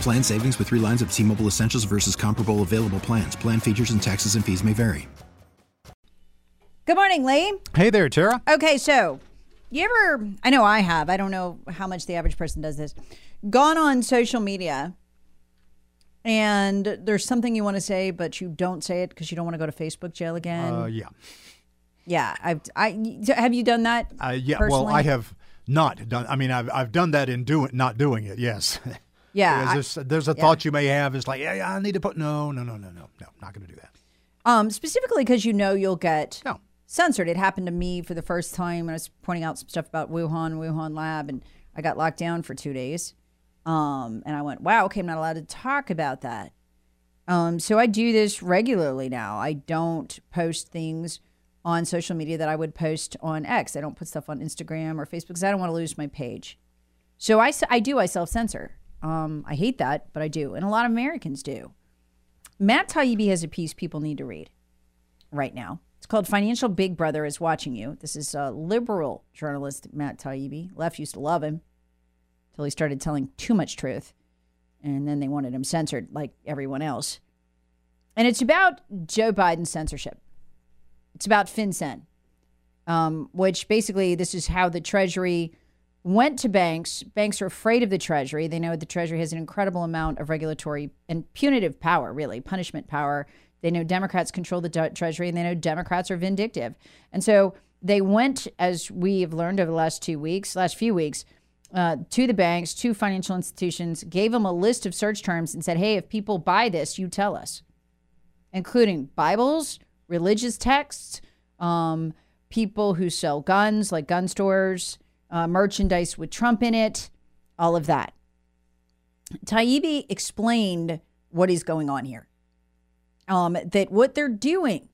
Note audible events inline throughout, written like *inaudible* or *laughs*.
Plan savings with three lines of T Mobile Essentials versus comparable available plans. Plan features and taxes and fees may vary. Good morning, Lee. Hey there, Tara. Okay, so you ever, I know I have, I don't know how much the average person does this, gone on social media and there's something you want to say, but you don't say it because you don't want to go to Facebook jail again? Uh, yeah. Yeah. I've, I, have you done that? Uh, yeah. personally? Well, I have not done. I mean, I've I've done that in doing not doing it. Yes. *laughs* Yeah. I- there's, there's a yeah. thought you may have. It's like, yeah, yeah, I need to put no, no, no, no, no, no, not going to do that. Um, specifically because you know you'll get No. censored. It happened to me for the first time when I was pointing out some stuff about Wuhan, Wuhan lab, and I got locked down for two days. Um, and I went, wow, okay, I'm not allowed to talk about that. Um, so I do this regularly now. I don't post things on social media that I would post on X. I don't put stuff on Instagram or Facebook because I don't want to lose my page. So I, I do, I self censor. Um, I hate that, but I do. And a lot of Americans do. Matt Taibbi has a piece people need to read right now. It's called Financial Big Brother is Watching You. This is a liberal journalist, Matt Taibbi. Left used to love him until he started telling too much truth. And then they wanted him censored like everyone else. And it's about Joe Biden's censorship. It's about FinCEN, um, which basically this is how the Treasury went to banks. Banks are afraid of the Treasury. They know the Treasury has an incredible amount of regulatory and punitive power, really, punishment power. They know Democrats control the de- Treasury and they know Democrats are vindictive. And so they went, as we have learned over the last two weeks, last few weeks, uh, to the banks, to financial institutions, gave them a list of search terms and said, hey, if people buy this, you tell us, including Bibles, religious texts, um, people who sell guns, like gun stores, uh, merchandise with Trump in it, all of that. Taibbi explained what is going on here. Um, that what they're doing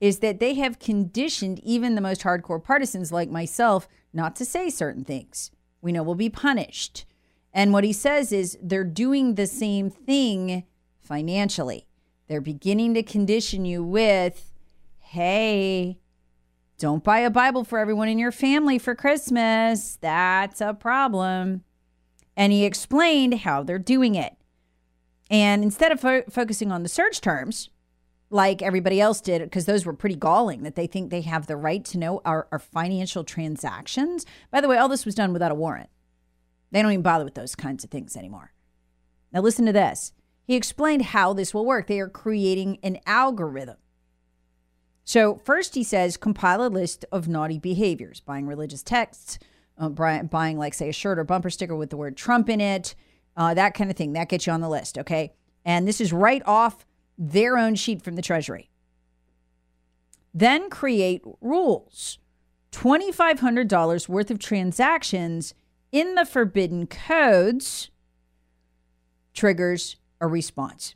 is that they have conditioned even the most hardcore partisans like myself not to say certain things. We know we'll be punished. And what he says is they're doing the same thing financially. They're beginning to condition you with, hey, don't buy a Bible for everyone in your family for Christmas. That's a problem. And he explained how they're doing it. And instead of fo- focusing on the search terms, like everybody else did, because those were pretty galling that they think they have the right to know our, our financial transactions. By the way, all this was done without a warrant. They don't even bother with those kinds of things anymore. Now, listen to this. He explained how this will work. They are creating an algorithm. So, first, he says compile a list of naughty behaviors buying religious texts, uh, buying, like, say, a shirt or bumper sticker with the word Trump in it, uh, that kind of thing. That gets you on the list, okay? And this is right off their own sheet from the Treasury. Then create rules $2,500 worth of transactions in the forbidden codes triggers a response.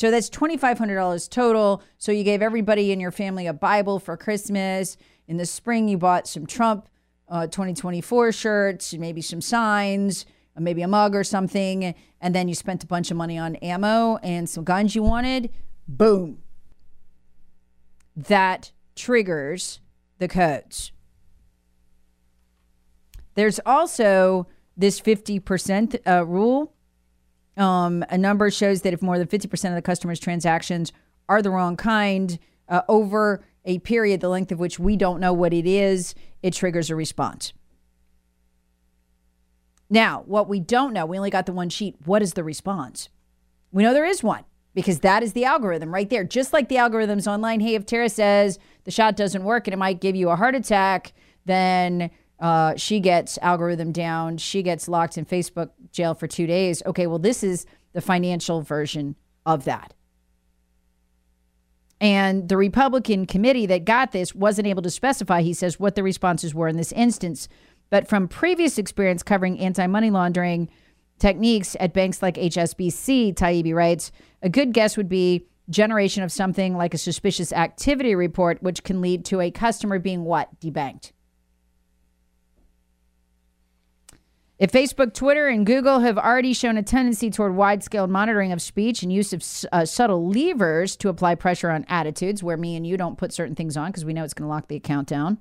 So that's $2,500 total. So you gave everybody in your family a Bible for Christmas. In the spring, you bought some Trump uh, 2024 shirts, maybe some signs, uh, maybe a mug or something. And then you spent a bunch of money on ammo and some guns you wanted. Boom. That triggers the codes. There's also this 50% uh, rule. Um, a number shows that if more than 50% of the customer's transactions are the wrong kind uh, over a period, the length of which we don't know what it is, it triggers a response. Now, what we don't know, we only got the one sheet. What is the response? We know there is one because that is the algorithm right there. Just like the algorithms online. Hey, if Tara says the shot doesn't work and it might give you a heart attack, then uh, she gets algorithm down. She gets locked in Facebook jail for two days. Okay, well, this is the financial version of that. And the Republican committee that got this wasn't able to specify, he says, what the responses were in this instance. But from previous experience covering anti money laundering techniques at banks like HSBC, Taibbi writes, a good guess would be generation of something like a suspicious activity report, which can lead to a customer being what? Debanked. If Facebook, Twitter, and Google have already shown a tendency toward wide scale monitoring of speech and use of uh, subtle levers to apply pressure on attitudes, where me and you don't put certain things on because we know it's going to lock the account down,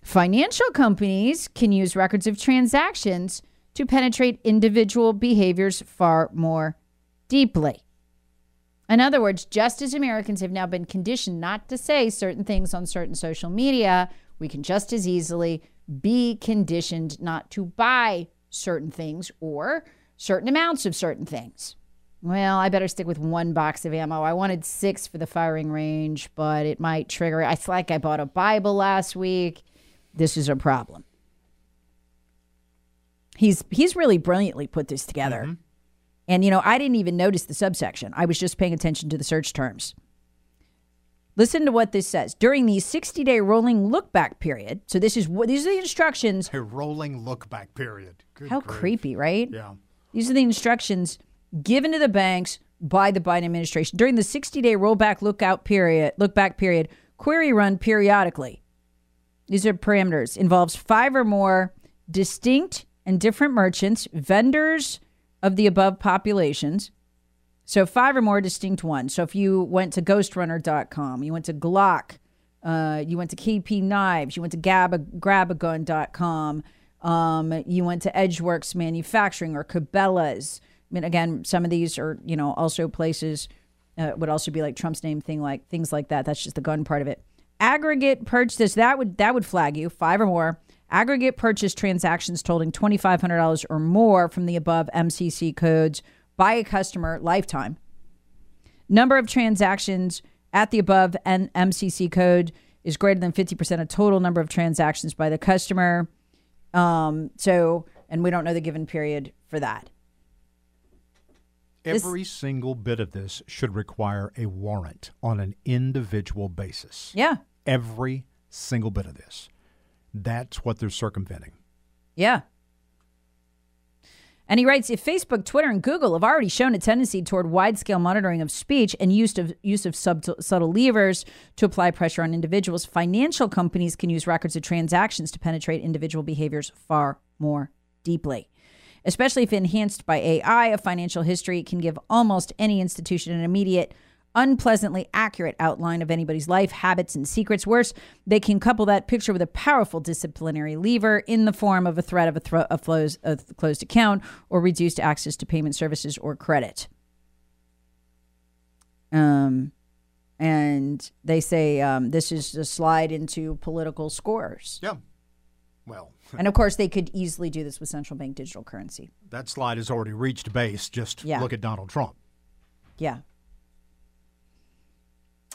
financial companies can use records of transactions to penetrate individual behaviors far more deeply. In other words, just as Americans have now been conditioned not to say certain things on certain social media, we can just as easily be conditioned not to buy certain things or certain amounts of certain things. Well, I better stick with one box of ammo. I wanted six for the firing range, but it might trigger. It's like I bought a Bible last week. This is a problem. He's he's really brilliantly put this together. Mm-hmm. And you know, I didn't even notice the subsection. I was just paying attention to the search terms. Listen to what this says. During the 60 day rolling look back period, so this is what these are the instructions. A rolling look back period. Good How grief. creepy, right? Yeah. These are the instructions given to the banks by the Biden administration. During the 60 day rollback lookout period, look back period, query run periodically. These are parameters. Involves five or more distinct and different merchants, vendors of the above populations, so five or more distinct ones. So if you went to ghostrunner.com, you went to Glock, uh, you went to KP Knives, you went to Gab- grabagun.com, um, you went to Edgeworks Manufacturing or Cabela's. I mean, again, some of these are, you know, also places uh, would also be like Trump's name thing, like things like that. That's just the gun part of it. Aggregate purchase that would that would flag you five or more. Aggregate purchase transactions totaling twenty five hundred dollars or more from the above MCC codes by a customer lifetime. Number of transactions at the above MCC code is greater than 50% of total number of transactions by the customer. Um, so, and we don't know the given period for that. Every this, single bit of this should require a warrant on an individual basis. Yeah. Every single bit of this. That's what they're circumventing. Yeah. And he writes if Facebook, Twitter, and Google have already shown a tendency toward wide scale monitoring of speech and use of, use of subtle levers to apply pressure on individuals, financial companies can use records of transactions to penetrate individual behaviors far more deeply. Especially if enhanced by AI, a financial history can give almost any institution an immediate unpleasantly accurate outline of anybody's life, habits, and secrets. Worse, they can couple that picture with a powerful disciplinary lever in the form of a threat of a, thro- a, flows, a closed account or reduced access to payment services or credit. Um, and they say um, this is a slide into political scores. Yeah. Well, *laughs* and of course, they could easily do this with central bank digital currency. That slide has already reached base. Just yeah. look at Donald Trump. Yeah.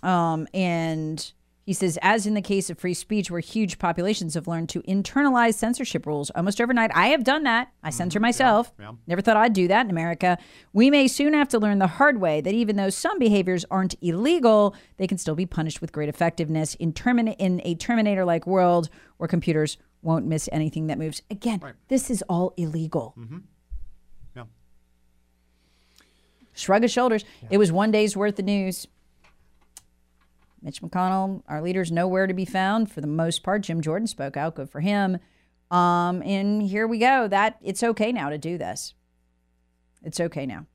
Um, and he says, as in the case of free speech, where huge populations have learned to internalize censorship rules almost overnight. I have done that. I mm-hmm. censor myself. Yeah, yeah. Never thought I'd do that in America. We may soon have to learn the hard way that even though some behaviors aren't illegal, they can still be punished with great effectiveness in, termin- in a Terminator like world where computers won't miss anything that moves. Again, right. this is all illegal. Mm-hmm. Yeah. Shrug his shoulders. It was one day's worth of news. Mitch McConnell, our leader's nowhere to be found for the most part. Jim Jordan spoke out. Good for him. Um, and here we go. That it's okay now to do this. It's okay now.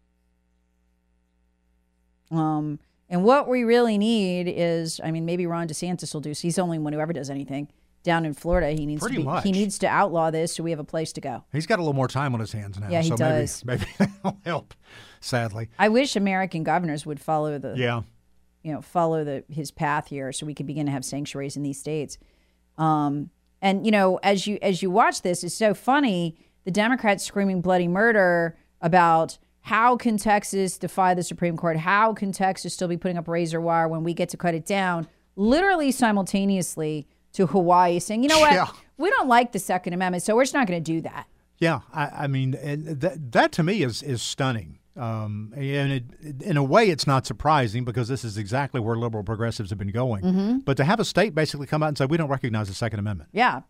Um, and what we really need is, I mean, maybe Ron DeSantis will do. So he's the only one who ever does anything down in Florida. He needs Pretty to be, much. he needs to outlaw this so we have a place to go. He's got a little more time on his hands now. Yeah, he so does. Maybe, *laughs* maybe that'll help. Sadly, I wish American governors would follow the yeah you know follow the his path here so we could begin to have sanctuaries in these states um, And you know, as you as you watch this, it's so funny. The Democrats screaming bloody murder about how can Texas defy the Supreme Court? How can Texas still be putting up razor wire when we get to cut it down? Literally simultaneously to Hawaii saying, you know what, Yeah. we don't like the Second Amendment, so we're just not going to do that. Yeah, I, I mean and that that to me is is stunning. Um, and it, in a way, it's not surprising because this is exactly where liberal progressives have been going. Mm-hmm. But to have a state basically come out and say we don't recognize the Second Amendment, Yeah.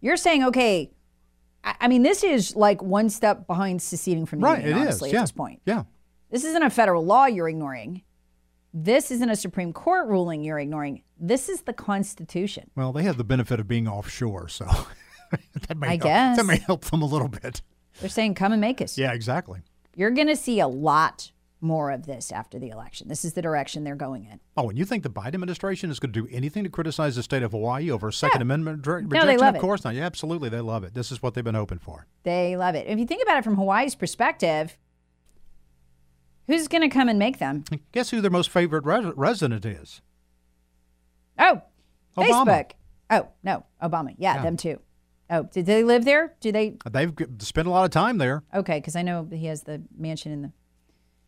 You're saying, okay, I, I mean, this is like one step behind seceding from the right? union, It is. honestly, Yeah. at this point. Yeah. This isn't a federal law you're ignoring. This isn't a Supreme Court ruling you're ignoring. This is the Constitution. Well, they have the benefit of being offshore, so *laughs* that may I help, guess. that may help them a little bit. They're saying, come and make us. Yeah, exactly. You're going to see a lot more of this after the election. This is the direction they're going in. Oh, and you think the Biden administration is going to do anything to criticize the state of Hawaii over a Second Yeah. Amendment dr- No, they rejection? love of it. course not. Yeah, absolutely, they love it. This is what they've been hoping for. They love it. If you think about it from Hawaii's perspective, who's going to come and make them? Guess who their most favorite res- resident is? Oh, Obama. Facebook. Oh, no, Obama. Yeah, Yeah. them too. Oh, did they live there? Do they? Uh, they've spent a lot of time there. Okay, because I know he has the mansion in the.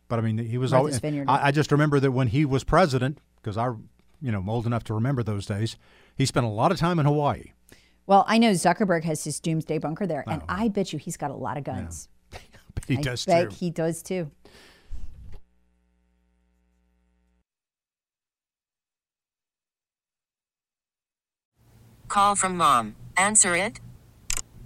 But I mean, he was Martha's always. Vineyard. I, I just remember that when he was president, because I, you know, I'm old enough to remember those days. He spent a lot of time in Hawaii. Well, I know Zuckerberg has his doomsday bunker there, Oh. and I bet you he's got a lot of guns. *laughs* But he I does bet too. he does too. Call from mom. Answer it.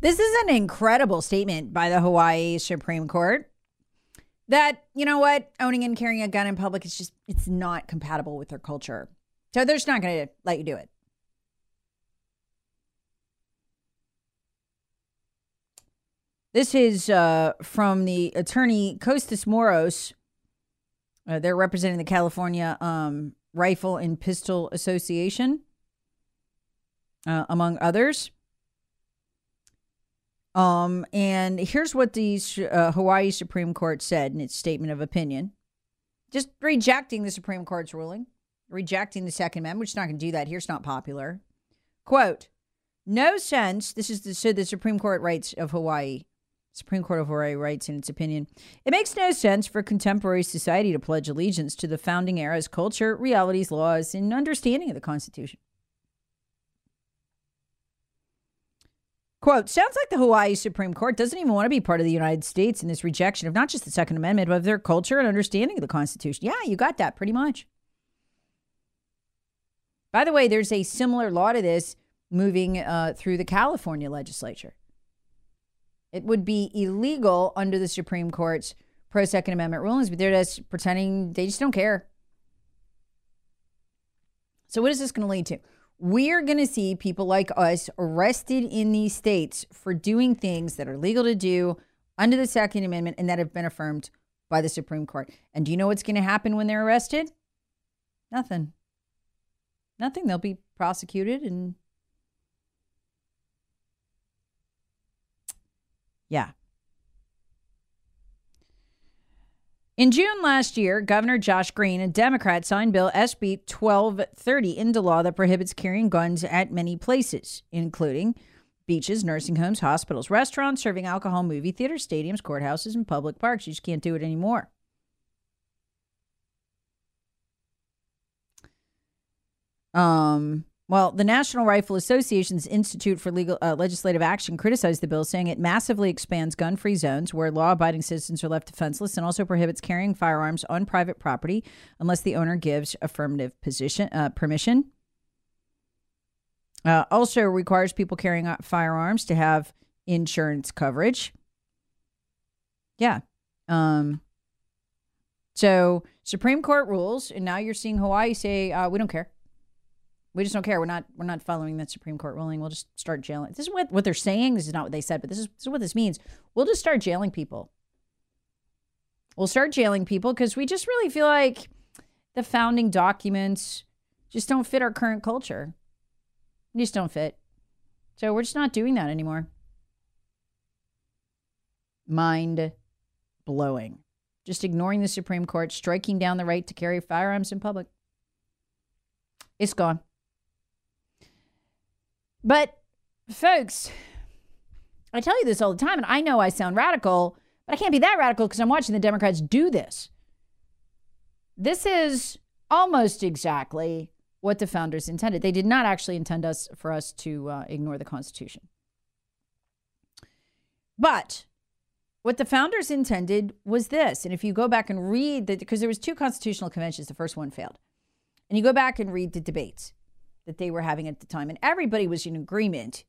This is an incredible statement by the Hawaii Supreme Court that, you know what, owning and carrying a gun in public is just, it's not compatible with their culture. So they're just not going to let you do it. This is uh, from the attorney Kostas Moros. Uh, they're representing the California um, Rifle and Pistol Association, uh, among others. Um, and here's what the uh, Hawaii Supreme Court said in its statement of opinion, just rejecting the Supreme Court's ruling, rejecting the Second Amendment, which is not going to do that here. It's not popular. Quote: No sense. This is the, so the Supreme Court writes of Hawaii. Supreme Court of Hawaii writes in its opinion, it makes no sense for contemporary society to pledge allegiance to the founding era's culture, realities, laws, and understanding of the Constitution. Quote, sounds like the Hawaii Supreme Court doesn't even want to be part of the United States in this rejection of not just the Second Amendment, but of their culture and understanding of the Constitution. Yeah, you got that pretty much. By the way, there's a similar law to this moving uh, through the California legislature. It would be illegal under the Supreme Court's pro Second Amendment rulings, but they're just pretending they just don't care. So, what is this going to lead to? We're going to see people like us arrested in these states for doing things that are legal to do under the Second Amendment and that have been affirmed by the Supreme Court. And do you know what's going to happen when they're arrested? Nothing. Nothing. They'll be prosecuted and yeah. In June last year, Governor Josh Green, a Democrat, signed Bill SB 1230 into law that prohibits carrying guns at many places, including beaches, nursing homes, hospitals, restaurants, serving alcohol, movie theaters, stadiums, courthouses, and public parks. You just can't do it anymore. Um, well, the National Rifle Association's Institute for Legal uh, Legislative Action criticized the bill, saying it massively expands gun-free zones where law-abiding citizens are left defenseless, and also prohibits carrying firearms on private property unless the owner gives affirmative position uh, permission. Uh, also requires people carrying firearms to have insurance coverage. Yeah. Um, so Supreme Court rules, and now you're seeing Hawaii say uh, we don't care. We just don't care. We're not we're not following that Supreme Court ruling. We'll just start jailing. This is what, what they're saying. This is not what they said, but this is, this is what this means. We'll just start jailing people. We'll start jailing people because we just really feel like the founding documents just don't fit our current culture. They just don't fit. So we're just not doing that anymore. Mind blowing. Just ignoring the Supreme Court, striking down the right to carry firearms in public. It's gone. But, folks, I tell you this all the time, and I know I sound radical, but I can't be that radical because I'm watching the Democrats do this. This is almost exactly what the founders intended. They did not actually intend us for us to uh, ignore the Constitution. But what the founders intended was this, and if you go back and read the, because there was two constitutional conventions, the first one failed, and you go back and read the debates, that they were having at the time. And everybody was in agreement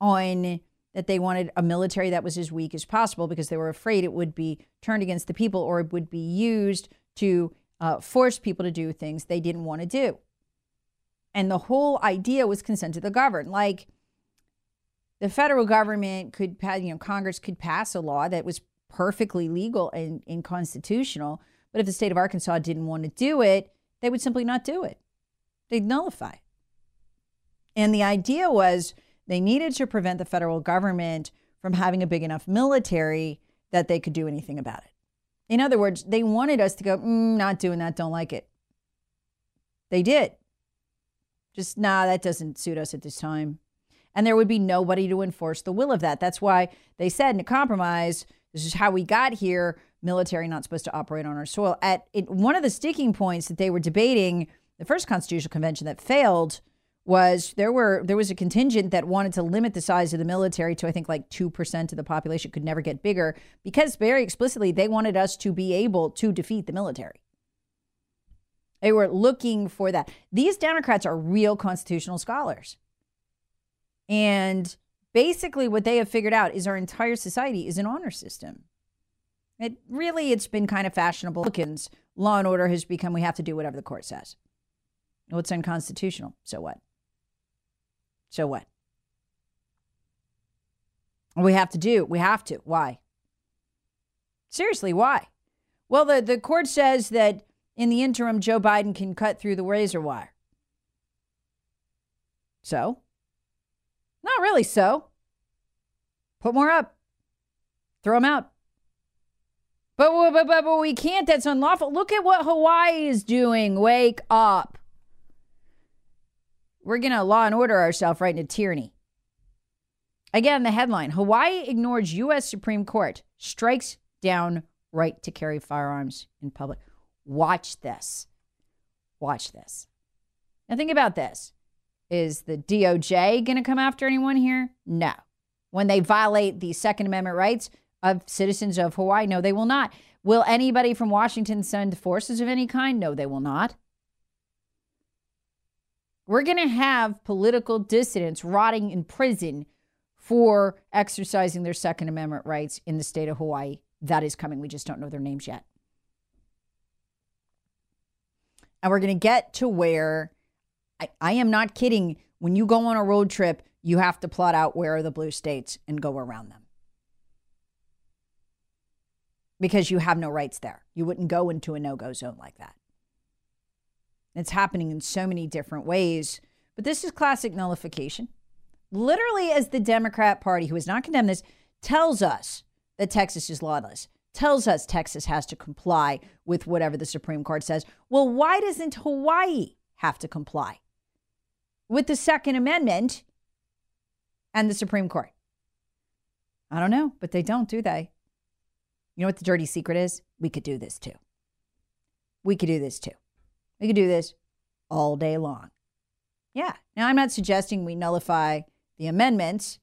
on that they wanted a military that was as weak as possible because they were afraid it would be turned against the people or it would be used to uh, force people to do things they didn't want to do. And the whole idea was consent to the governed. Like the federal government could, you know, Congress could pass a law that was perfectly legal and, and constitutional. But if the state of Arkansas didn't want to do it, they would simply not do it. They'd nullify. And the idea was they needed to prevent the federal government from having a big enough military that they could do anything about it. In other words, they wanted us to go, mm, not doing that, don't like it. They did. Just, nah, that doesn't suit us at this time. And there would be nobody to enforce the will of that. That's why they said in a compromise, this is how we got here, military not supposed to operate on our soil. At it, one of the sticking points that they were debating the first constitutional convention that failed was there were there was a contingent that wanted to limit the size of the military to I think like 2% of the population could never get bigger because very explicitly they wanted us to be able to defeat the military. They were looking for that. These Democrats are real constitutional scholars. And basically what they have figured out is our entire society is an honor system. It really it's been kind of fashionable. Law and order has become we have to do whatever the court says. Well, it's unconstitutional. So what? So what? We have to do. We have to. Why? Seriously, why? Well, the, the court says that in the interim, Joe Biden can cut through the razor wire. So? Not really so. Put more up. Throw them out. But, but, but, but we can't. That's unlawful. Look at what Hawaii is doing. Wake up. We're going to law and order ourselves right into tyranny. Again, the headline Hawaii ignores U.S. Supreme Court, strikes down right to carry firearms in public. Watch this. Watch this. Now, think about this. Is the DOJ going to come after anyone here? No. When they violate the Second Amendment rights of citizens of Hawaii? No, they will not. Will anybody from Washington send forces of any kind? No, they will not. We're going to have political dissidents rotting in prison for exercising their Second Amendment rights in the state of Hawaii. That is coming. We just don't know their names yet. And we're going to get to where I, I am not kidding. When you go on a road trip, you have to plot out where are the blue states and go around them. because you have no rights there. You wouldn't go into a no go zone like that. It's happening in so many different ways. But this is classic nullification. Literally, as the Democrat Party, who has not condemned this, tells us that Texas is lawless, tells us Texas has to comply with whatever the Supreme Court says. Well, why doesn't Hawaii have to comply with the Second Amendment and the Supreme Court? I don't know, but they don't, do they? You know what the dirty secret is? We could do this too. We could do this too. We could do this all day long. Yeah. Now, I'm not suggesting we nullify the amendments.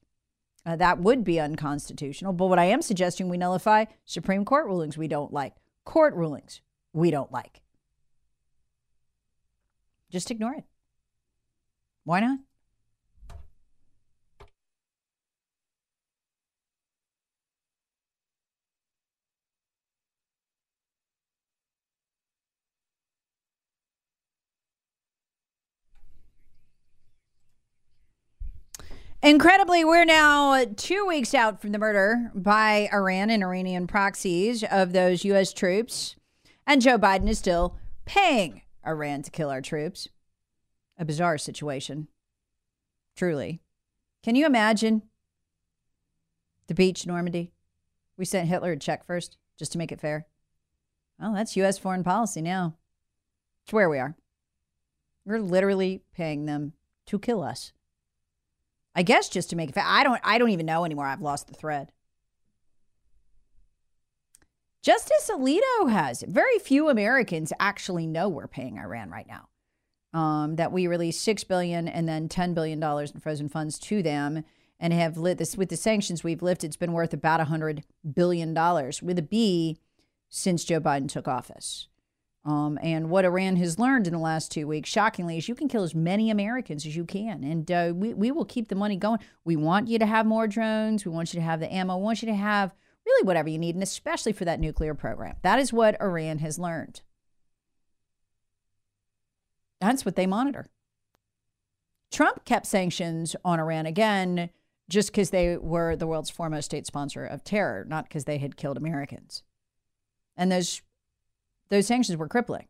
Uh, that would be unconstitutional. But what I am suggesting, we nullify Supreme Court rulings we don't like, court rulings we don't like. Just ignore it. Why not? Incredibly, we're now two weeks out from the murder by Iran and Iranian proxies of those U.S. troops. And Joe Biden is still paying Iran to kill our troops. A bizarre situation. Truly. Can you imagine the beach, Normandy? We sent Hitler a check first just to make it fair. Well, that's U.S. foreign policy now. It's where we are. We're literally paying them to kill us. I guess just to make it. I don't I don't even know anymore. I've lost the thread. Justice Alito has. Very few Americans actually know we're paying Iran right now. Um, that we released six billion and then ten billion dollars in frozen funds to them, and have lit this with the sanctions we've lifted. It's been worth about a hundred billion dollars with a B since Joe Biden took office. Um, and what Iran has learned in the last two weeks, shockingly, is you can kill as many Americans as you can. And uh, we, we will keep the money going. We want you to have more drones. We want you to have the ammo. We want you to have really whatever you need, and especially for that nuclear program. That is what Iran has learned. That's what they monitor. Trump kept sanctions on Iran again just because they were the world's foremost state sponsor of terror, not because they had killed Americans. And those those sanctions were crippling,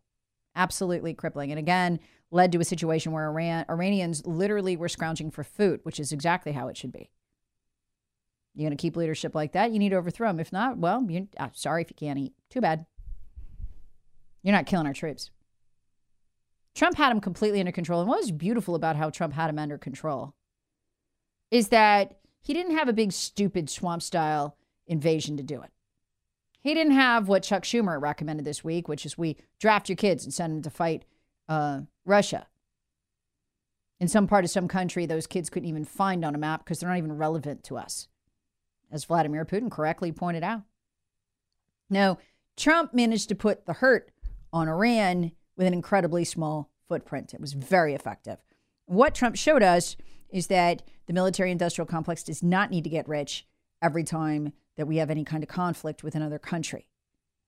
absolutely crippling. And again, led to a situation where Iran, Iranians literally were scrounging for food, which is exactly how it should be. You're going to keep leadership like that, you need to overthrow them. If not, well, you ah, sorry if you can't eat. Too bad. You're not killing our troops. Trump had him completely under control. And what was beautiful about how Trump had him under control is that he didn't have a big, stupid swamp style invasion to do it. He didn't have what Chuck Schumer recommended this week, which is we draft your kids and send them to fight uh, Russia. In some part of some country, those kids couldn't even find on a map because they're not even relevant to us, as Vladimir Putin correctly pointed out. No, Trump managed to put the hurt on Iran with an incredibly small footprint. It was very effective. What Trump showed us is that the military industrial complex does not need to get rich every time that we have any kind of conflict with another country.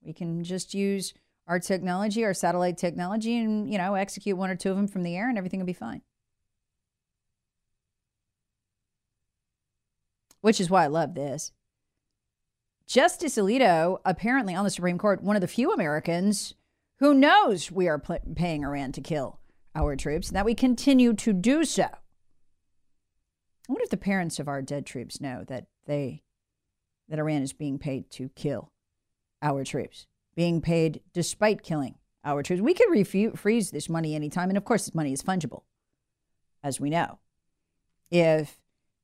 We can just use our technology, our satellite technology, and you know, execute one or two of them from the air, and everything will be fine. Which is why I love this. Justice Alito, apparently on the Supreme Court, one of the few Americans who knows we are pl- paying Iran to kill our troops, and that we continue to do so. Wonder if the parents of our dead troops know that they that Iran is being paid to kill our troops, being paid despite killing our troops. We could freeze this money anytime. And of course, this money is fungible, as we know. If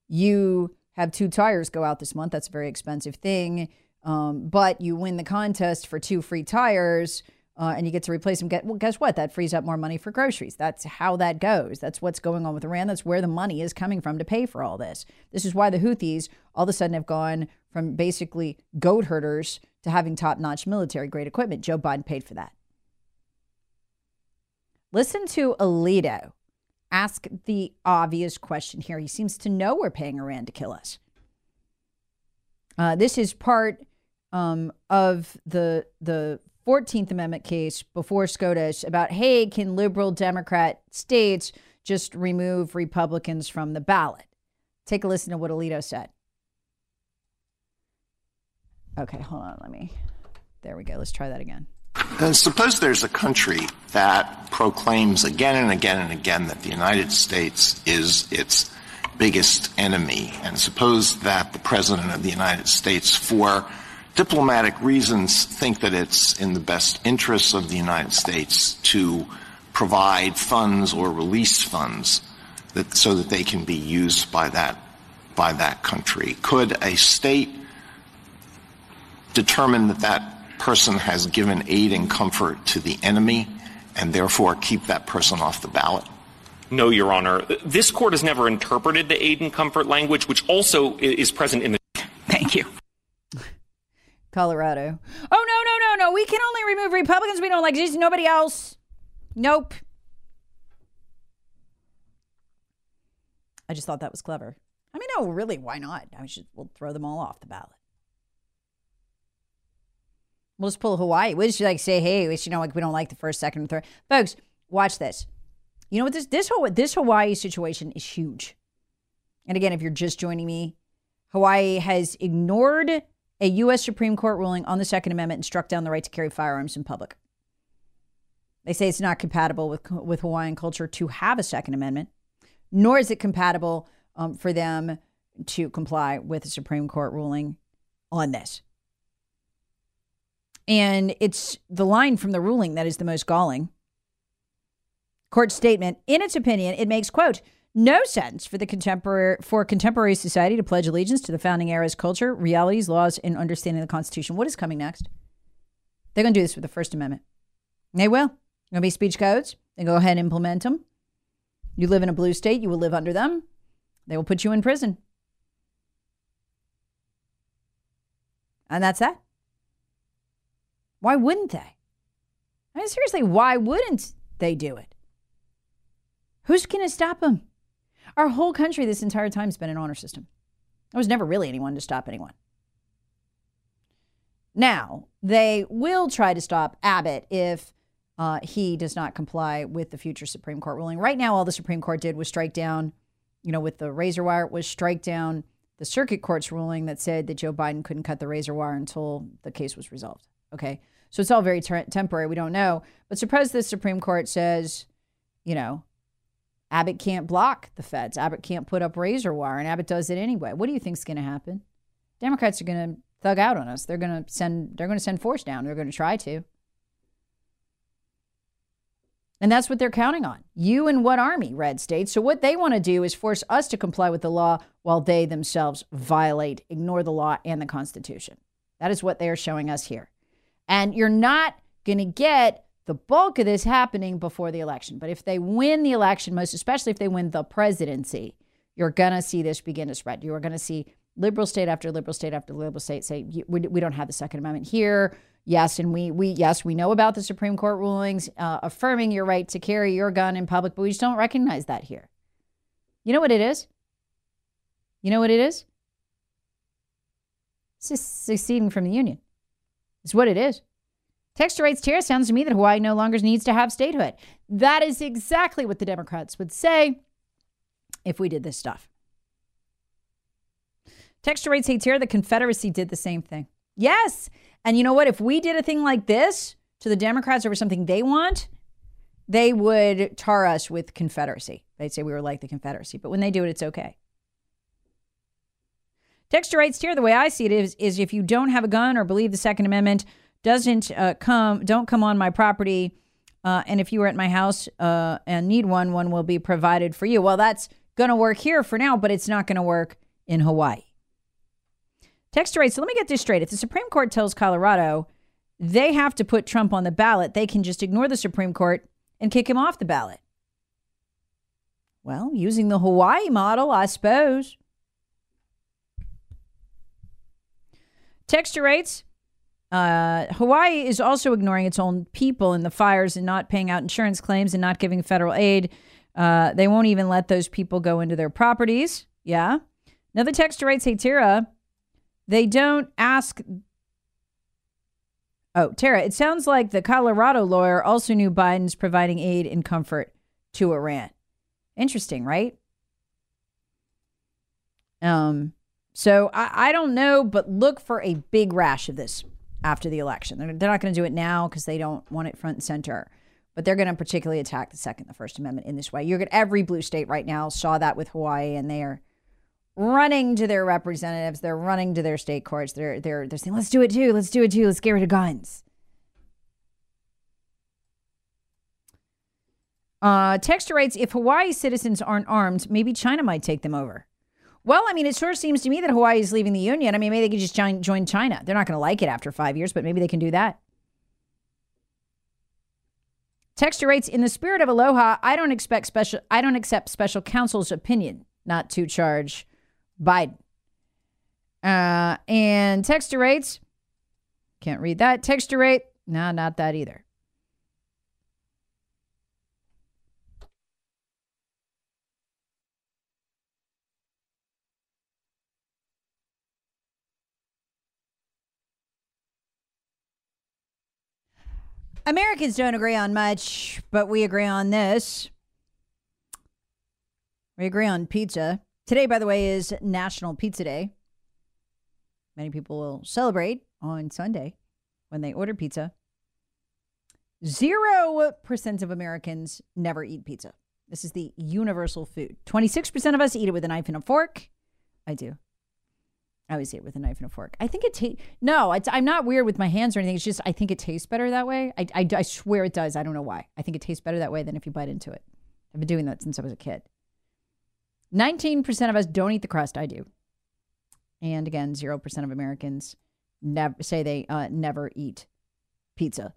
you have two tires go out this month, that's a very expensive thing. Um, but you win the contest for two free tires. Uh, and you get to replace them. Get well, guess what? That frees up more money for groceries. That's how that goes. That's what's going on with Iran. That's where the money is coming from to pay for all this. This is why the Houthis all of a sudden have gone from basically goat herders to having top notch military grade equipment. Joe Biden paid for that. Listen to Alito ask the obvious question here. He seems to know we're paying Iran to kill us. Uh, this is part um, of the the 14th Amendment case before SCOTUS about hey, can liberal Democrat states just remove Republicans from the ballot? Take a listen to what Alito said. Okay, hold on. Let me There we go. Let's try that again. Suppose there's a country that proclaims again and again and again that the United States is its biggest enemy, and suppose that the President of the United States, for diplomatic reasons, think that it's in the best interests of the United States to provide funds or release funds that, so that they can be used by that by that country. Could a state determine that that person has given aid and comfort to the enemy and therefore keep that person off the ballot? No, Your Honor. This court has never interpreted the aid and comfort language, which also is present in the. *laughs* Thank you. Colorado. Oh, no, no, no, no. We can only remove Republicans we don't like. Just nobody else. Nope. I just thought that was clever. I mean, no, really, why not? I should, we'll throw them all off the ballot. We'll just pull Hawaii. We'll just like say, hey, we, you know, like we don't like the first, second, and third. Folks, watch this. You know what this this whole this Hawaii situation is huge. And again, if you're just joining me, Hawaii has ignored a U.S. Supreme Court ruling on the Second Amendment and struck down the right to carry firearms in public. They say it's not compatible with with Hawaiian culture to have a Second Amendment, nor is it compatible um, for them to comply with a Supreme Court ruling on this. And it's the line from the ruling that is the most galling. Court statement, in its opinion, it makes, quote, no sense for the contemporary for contemporary society to pledge allegiance to the founding era's culture, realities, laws, and understanding of the Constitution. What is coming next? They're going to do this with the First Amendment. They will. Going to be speech codes. They go ahead and implement them. You live in a blue state, you will live under them. They will put you in prison. And that's that. Why wouldn't they? I mean, seriously, why wouldn't they do it? Who's going to stop them? Our whole country this entire time has been an honor system. There was never really anyone to stop anyone. Now, they will try to stop Abbott if uh, he does not comply with the future Supreme Court ruling. Right now, all the Supreme Court did was strike down, you know, with the razor wire, was strike down the circuit court's ruling that said that Joe Biden couldn't cut the razor wire until the case was resolved. Okay. So it's all very ter- temporary. We don't know. But suppose the Supreme Court says, you know, Abbott can't block the feds. Abbott can't put up razor wire, and Abbott does it anyway. What do you think's going to happen? Democrats are going to thug out on us. They're going to send. They're going to send force down. They're going to try to. And that's what they're counting on. You and what army, red states? So, what they want to do is force us to comply with the law while they themselves violate, ignore the law and the Constitution. That is what they are showing us here. And you're not going to get the bulk of this happening before the election. But if they win the election, most especially if they win the presidency, you're going to see this begin to spread. You are going to see liberal state after liberal state after liberal state say, we, we don't have the Second Amendment here. Yes, and we, we yes, we know about the Supreme Court rulings uh, affirming your right to carry your gun in public, but we just don't recognize that here. You know what it is? You know what it is? It's seceding from the Union. It's what it is. Texture writes, Tara sounds to me that Hawaii no longer needs to have statehood. That is exactly what the Democrats would say if we did this stuff. Texture rates, hey, Tara, the Confederacy did the same thing. Yes. And you know what? If we did a thing like this to the Democrats over something they want, they would tar us with Confederacy. They'd say we were like the Confederacy. But when they do it, it's okay. Texture writes here, the way I see it is, is if you don't have a gun or believe the Second Amendment doesn't uh, come, don't come on my property, uh, and if you are at my house uh, and need one, one will be provided for you. Well, that's going to work here for now, but it's not going to work in Hawaii. Texture writes, so let me get this straight. If the Supreme Court tells Colorado they have to put Trump on the ballot, they can just ignore the Supreme Court and kick him off the ballot. Well, using the Hawaii model, I suppose. Texture rates. Uh, Hawaii is also ignoring its own people in the fires and not paying out insurance claims and not giving federal aid. Uh, they won't even let those people go into their properties. Yeah. Now Another texture writes, Hey, Tara, they don't ask. Oh, Tara, it sounds like the Colorado lawyer also knew Biden's providing aid and comfort to Iran. Interesting, right? Um, so I, I don't know, but look for a big rash of this. after the election. They're, they're not going to do it now because they don't want it front and center. But they're going to particularly attack the Second, the First Amendment in this way. You're going every blue state right now saw that with Hawaii, and they are running to their representatives. They're running to their state courts. They're they're they're saying, "Let's do it too. Let's do it too. Let's get rid of guns." Uh, Texter writes, "If Hawaii citizens aren't armed, maybe China might take them over." Well, I mean, it sure seems to me that Hawaii is leaving the union. I mean, maybe they could just join, China. They're not going to like it after five years, but maybe they can do that. Texture rates "In the spirit of aloha, I don't expect special. I don't accept special counsel's opinion not to charge Biden." Uh, and texture rates. "Can't read that." Texture rate, no, not that either. Americans don't agree on much, but we agree on this. We agree on pizza. Today, by the way, is National Pizza Day. Many people will celebrate on Sunday when they order pizza. Zero percent of Americans never eat pizza. This is the universal food. 26% of us eat it with a knife and a fork. I do. I always eat it with a knife and a fork. I think it tastes. No, I'm not weird with my hands or anything. It's just I think it tastes better that way. I, I, I swear it does. I don't know why. I think it tastes better that way than if you bite into it. I've been doing that since I was a kid. 19% of us don't eat the crust. I do. And again, 0% of Americans never say they uh, never eat pizza.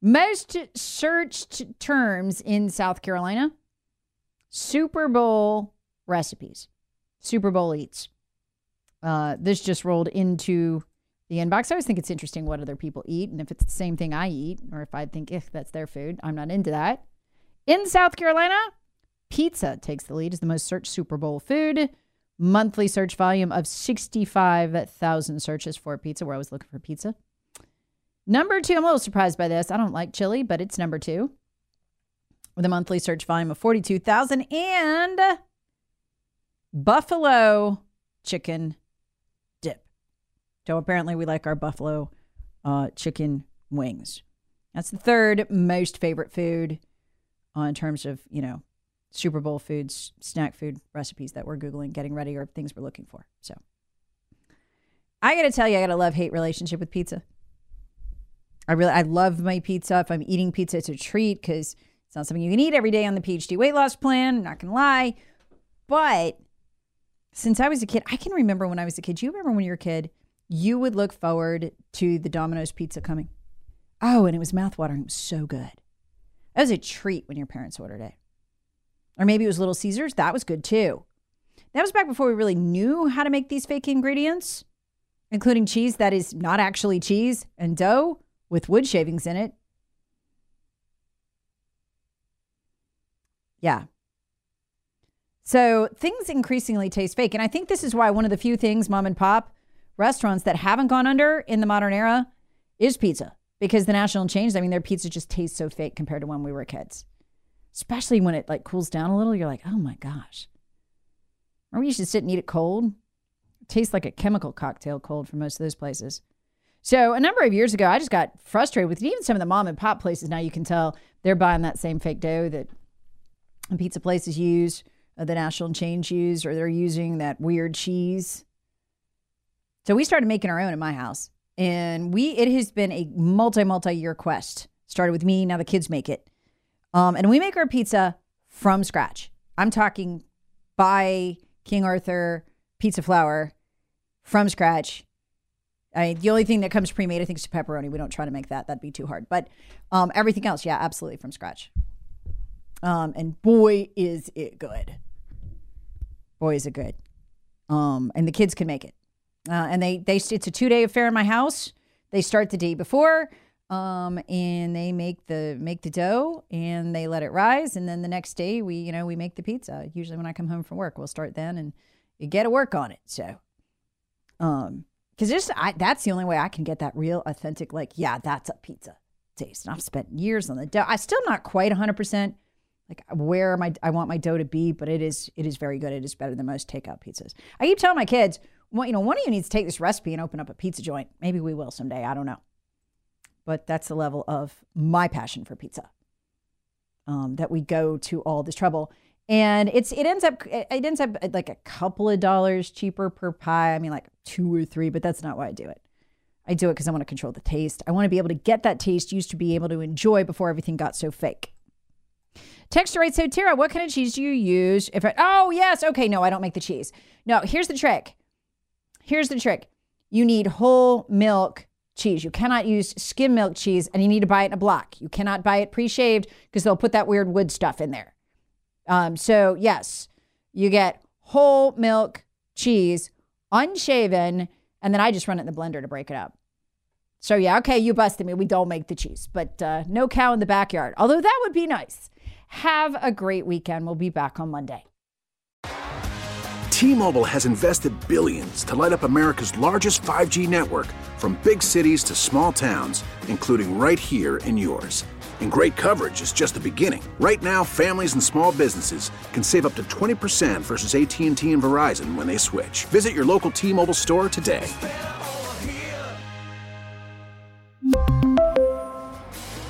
Most searched terms in South Carolina Super Bowl recipes. Super Bowl eats. Uh, this just rolled into the inbox. I always think it's interesting what other people eat, and if it's the same thing I eat, or if I think if that's their food, I'm not into that. In South Carolina, pizza takes the lead as the most searched Super Bowl food. Monthly search volume of 65,000 searches for pizza, where I was looking for pizza. Number two, I'm a little surprised by this. I don't like chili, but it's number two with a monthly search volume of 42,000 and buffalo chicken dip. So apparently, we like our buffalo uh, chicken wings. That's the third most favorite food uh, in terms of, you know, Super Bowl foods, snack food recipes that we're Googling, getting ready, or things we're looking for. So I got to tell you, I got a love hate relationship with pizza. I really, I love my pizza. If I'm eating pizza, it's a treat because it's not something you can eat every day on the PhD weight loss plan. Not going to lie. But since I was a kid, I can remember when I was a kid. You remember when you were a kid? You would look forward to the Domino's pizza coming. Oh, and it was mouthwatering. It was so good. That was a treat when your parents ordered it. Or maybe it was Little Caesars. That was good too. That was back before we really knew how to make these fake ingredients, including cheese that is not actually cheese and dough with wood shavings in it. Yeah, so things increasingly taste fake. And I think this is why one of the few things mom and pop restaurants that haven't gone under in the modern era is pizza because the national change, I mean, their pizza just tastes so fake compared to when we were kids. Especially when it like cools down a little, you're like, oh my gosh. Or used to sit and eat it cold. It tastes like a chemical cocktail cold for most of those places. So a number of years ago, I just got frustrated with even some of the mom and pop places. Now you can tell they're buying that same fake dough that pizza places use the National Change use, or they're using that weird cheese. So we started making our own in my house, and we it has been a multi multi year quest. Started with me, now the kids make it, um, and we make our pizza from scratch. I'm talking by King Arthur pizza flour from scratch. I, the only thing that comes pre-made, I think, is pepperoni. We don't try to make that; that'd be too hard. But um, everything else, yeah, absolutely from scratch. Um, and boy, is it good. Boy, is it good. Um, and the kids can make it. Uh, and they, they, it's a two day affair in my house. They start the day before, um, and they make the make the dough and they let it rise. And then the next day, we you know we make the pizza. Usually when I come home from work, we'll start then and you get to work on it. So, um, because just I, that's the only way I can get that real authentic like yeah that's a pizza taste. And I've spent years on the dough. I'm still not quite 100 percent like where my I want my dough to be, but it is it is very good. It is better than most takeout pizzas. I keep telling my kids well, you know, one of you needs to take this recipe and open up a pizza joint. Maybe we will someday. I don't know. But that's the level of my passion for pizza. Um, that we go to all this trouble. And it's it ends up it ends up like a couple of dollars cheaper per pie. I mean like two or three, but that's not why I do it. I do it because I want to control the taste. I want to be able to get that taste used to be able to enjoy before everything got so fake. Texture writes, so Tara, what kind of cheese do you use? If I, oh yes, okay, no, I don't make the cheese. No, here's the trick. Here's the trick. You need whole milk cheese. You cannot use skim milk cheese, and you need to buy it in a block. You cannot buy it pre-shaved because they'll put that weird wood stuff in there. Um, so yes, you get whole milk cheese, unshaven, and then I just run it in the blender to break it up. So yeah, okay, you busted me. We don't make the cheese, but uh, no cow in the backyard. Although that would be nice. Have a great weekend. We'll be back on Monday. T-Mobile has invested billions to light up America's largest 5G network from big cities to small towns, including right here in yours. And great coverage is just the beginning. Right now, families and small businesses can save up to 20% versus AT&T and Verizon when they switch. Visit your local T-Mobile store today.